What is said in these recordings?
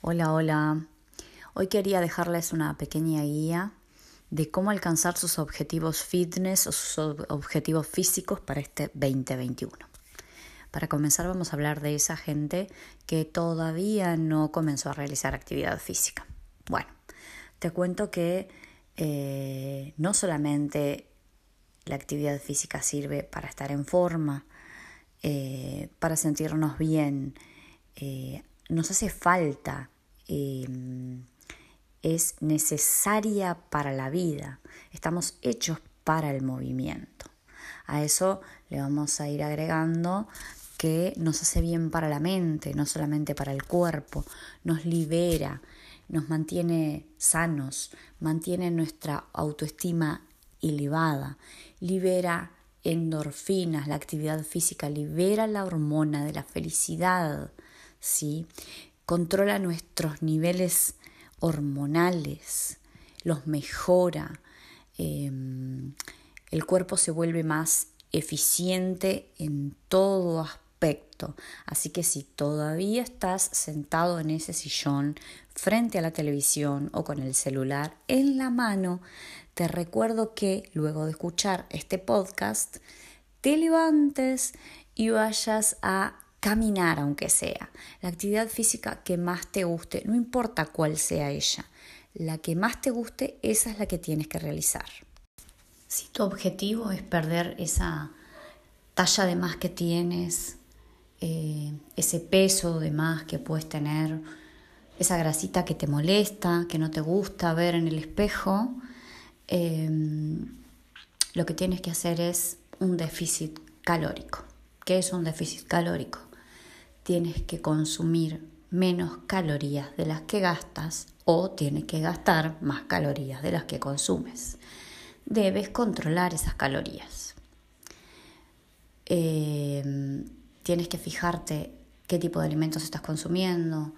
Hola, hola. Hoy quería dejarles una pequeña guía de cómo alcanzar sus objetivos fitness o sus objetivos físicos para este 2021. Para comenzar vamos a hablar de esa gente que todavía no comenzó a realizar actividad física. Bueno, te cuento que eh, no solamente la actividad física sirve para estar en forma, eh, para sentirnos bien, eh, nos hace falta, em, es necesaria para la vida, estamos hechos para el movimiento. A eso le vamos a ir agregando que nos hace bien para la mente, no solamente para el cuerpo, nos libera, nos mantiene sanos, mantiene nuestra autoestima elevada, libera endorfinas, la actividad física libera la hormona de la felicidad, ¿sí? Controla nuestros niveles hormonales, los mejora, em, el cuerpo se vuelve más eficiente en todo aspecto. Así que si todavía estás sentado en ese sillón frente a la televisión o con el celular en la mano, te recuerdo que luego de escuchar este podcast, te levantes y vayas a caminar aunque sea, la actividad física que más te guste, no importa cuál sea ella, la que más te guste, esa es la que tienes que realizar. Si tu objetivo es perder esa talla de más que tienes, eh, ese peso de más que puedes tener, esa grasita que te molesta, que no te gusta ver en el espejo, eh, lo que tienes que hacer es un déficit calórico. ¿Qué es un déficit calórico? Tienes que consumir menos calorías de las que gastas o tienes que gastar más calorías de las que consumes. Debes controlar esas calorías. Em, tienes que fijarte qué tipo de alimentos estás consumiendo,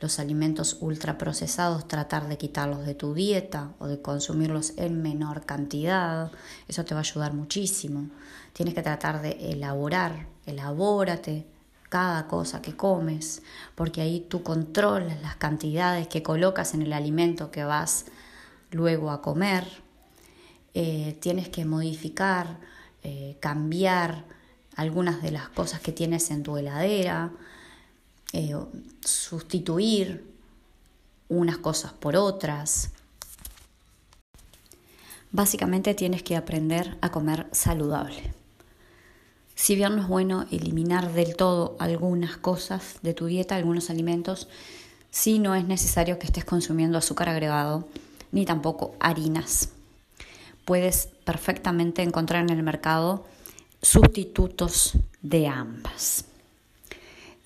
los alimentos ultraprocesados, tratar de quitarlos de tu dieta o de consumirlos en menor cantidad. Eso te va a ayudar muchísimo. Tienes que tratar de elaborar, elabórate cada cosa que comes, porque ahí tú controlas las cantidades que colocas en el alimento que vas luego a comer. Eh, tienes que modificar, eh, cambiar algunas de las cosas que tienes en tu heladera, eh, sustituir unas cosas por otras. Básicamente tienes que aprender a comer saludable. Si bien no es bueno eliminar del todo algunas cosas de tu dieta, algunos alimentos, sí no es necesario que estés consumiendo azúcar agregado ni tampoco harinas. Puedes perfectamente encontrar en el mercado sustitutos de ambas.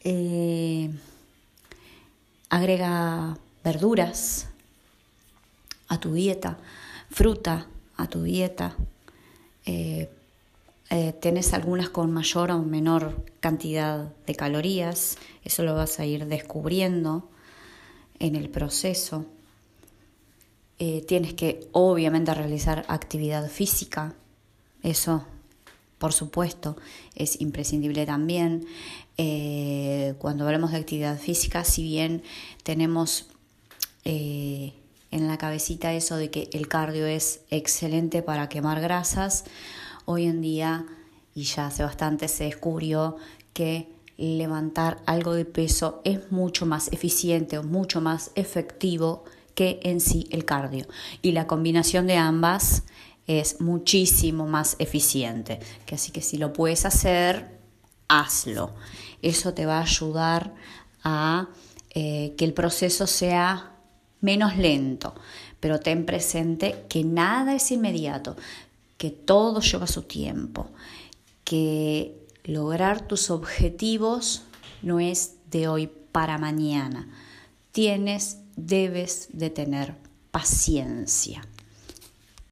Eh, agrega verduras a tu dieta, fruta a tu dieta. Eh, eh, tenés algunas con mayor o menor cantidad de calorías, eso lo vas a ir descubriendo en el proceso. Eh, tienes que obviamente realizar actividad física, eso por supuesto es imprescindible también. Eh, cuando hablamos de actividad física, si bien tenemos en la cabecita eso de que el cardio es excelente para quemar grasas, Hoy en día, y ya hace bastante, se descubrió que levantar algo de peso es mucho más eficiente o mucho más efectivo que en sí el cardio. Y la combinación de ambas es muchísimo más eficiente. Que así que si lo puedes hacer, hazlo. Eso te va a ayudar a eh, que el proceso sea menos lento, pero ten presente que nada es inmediato que todo lleva su tiempo, que lograr tus objetivos no es de hoy para mañana. Tienes, debes de tener paciencia.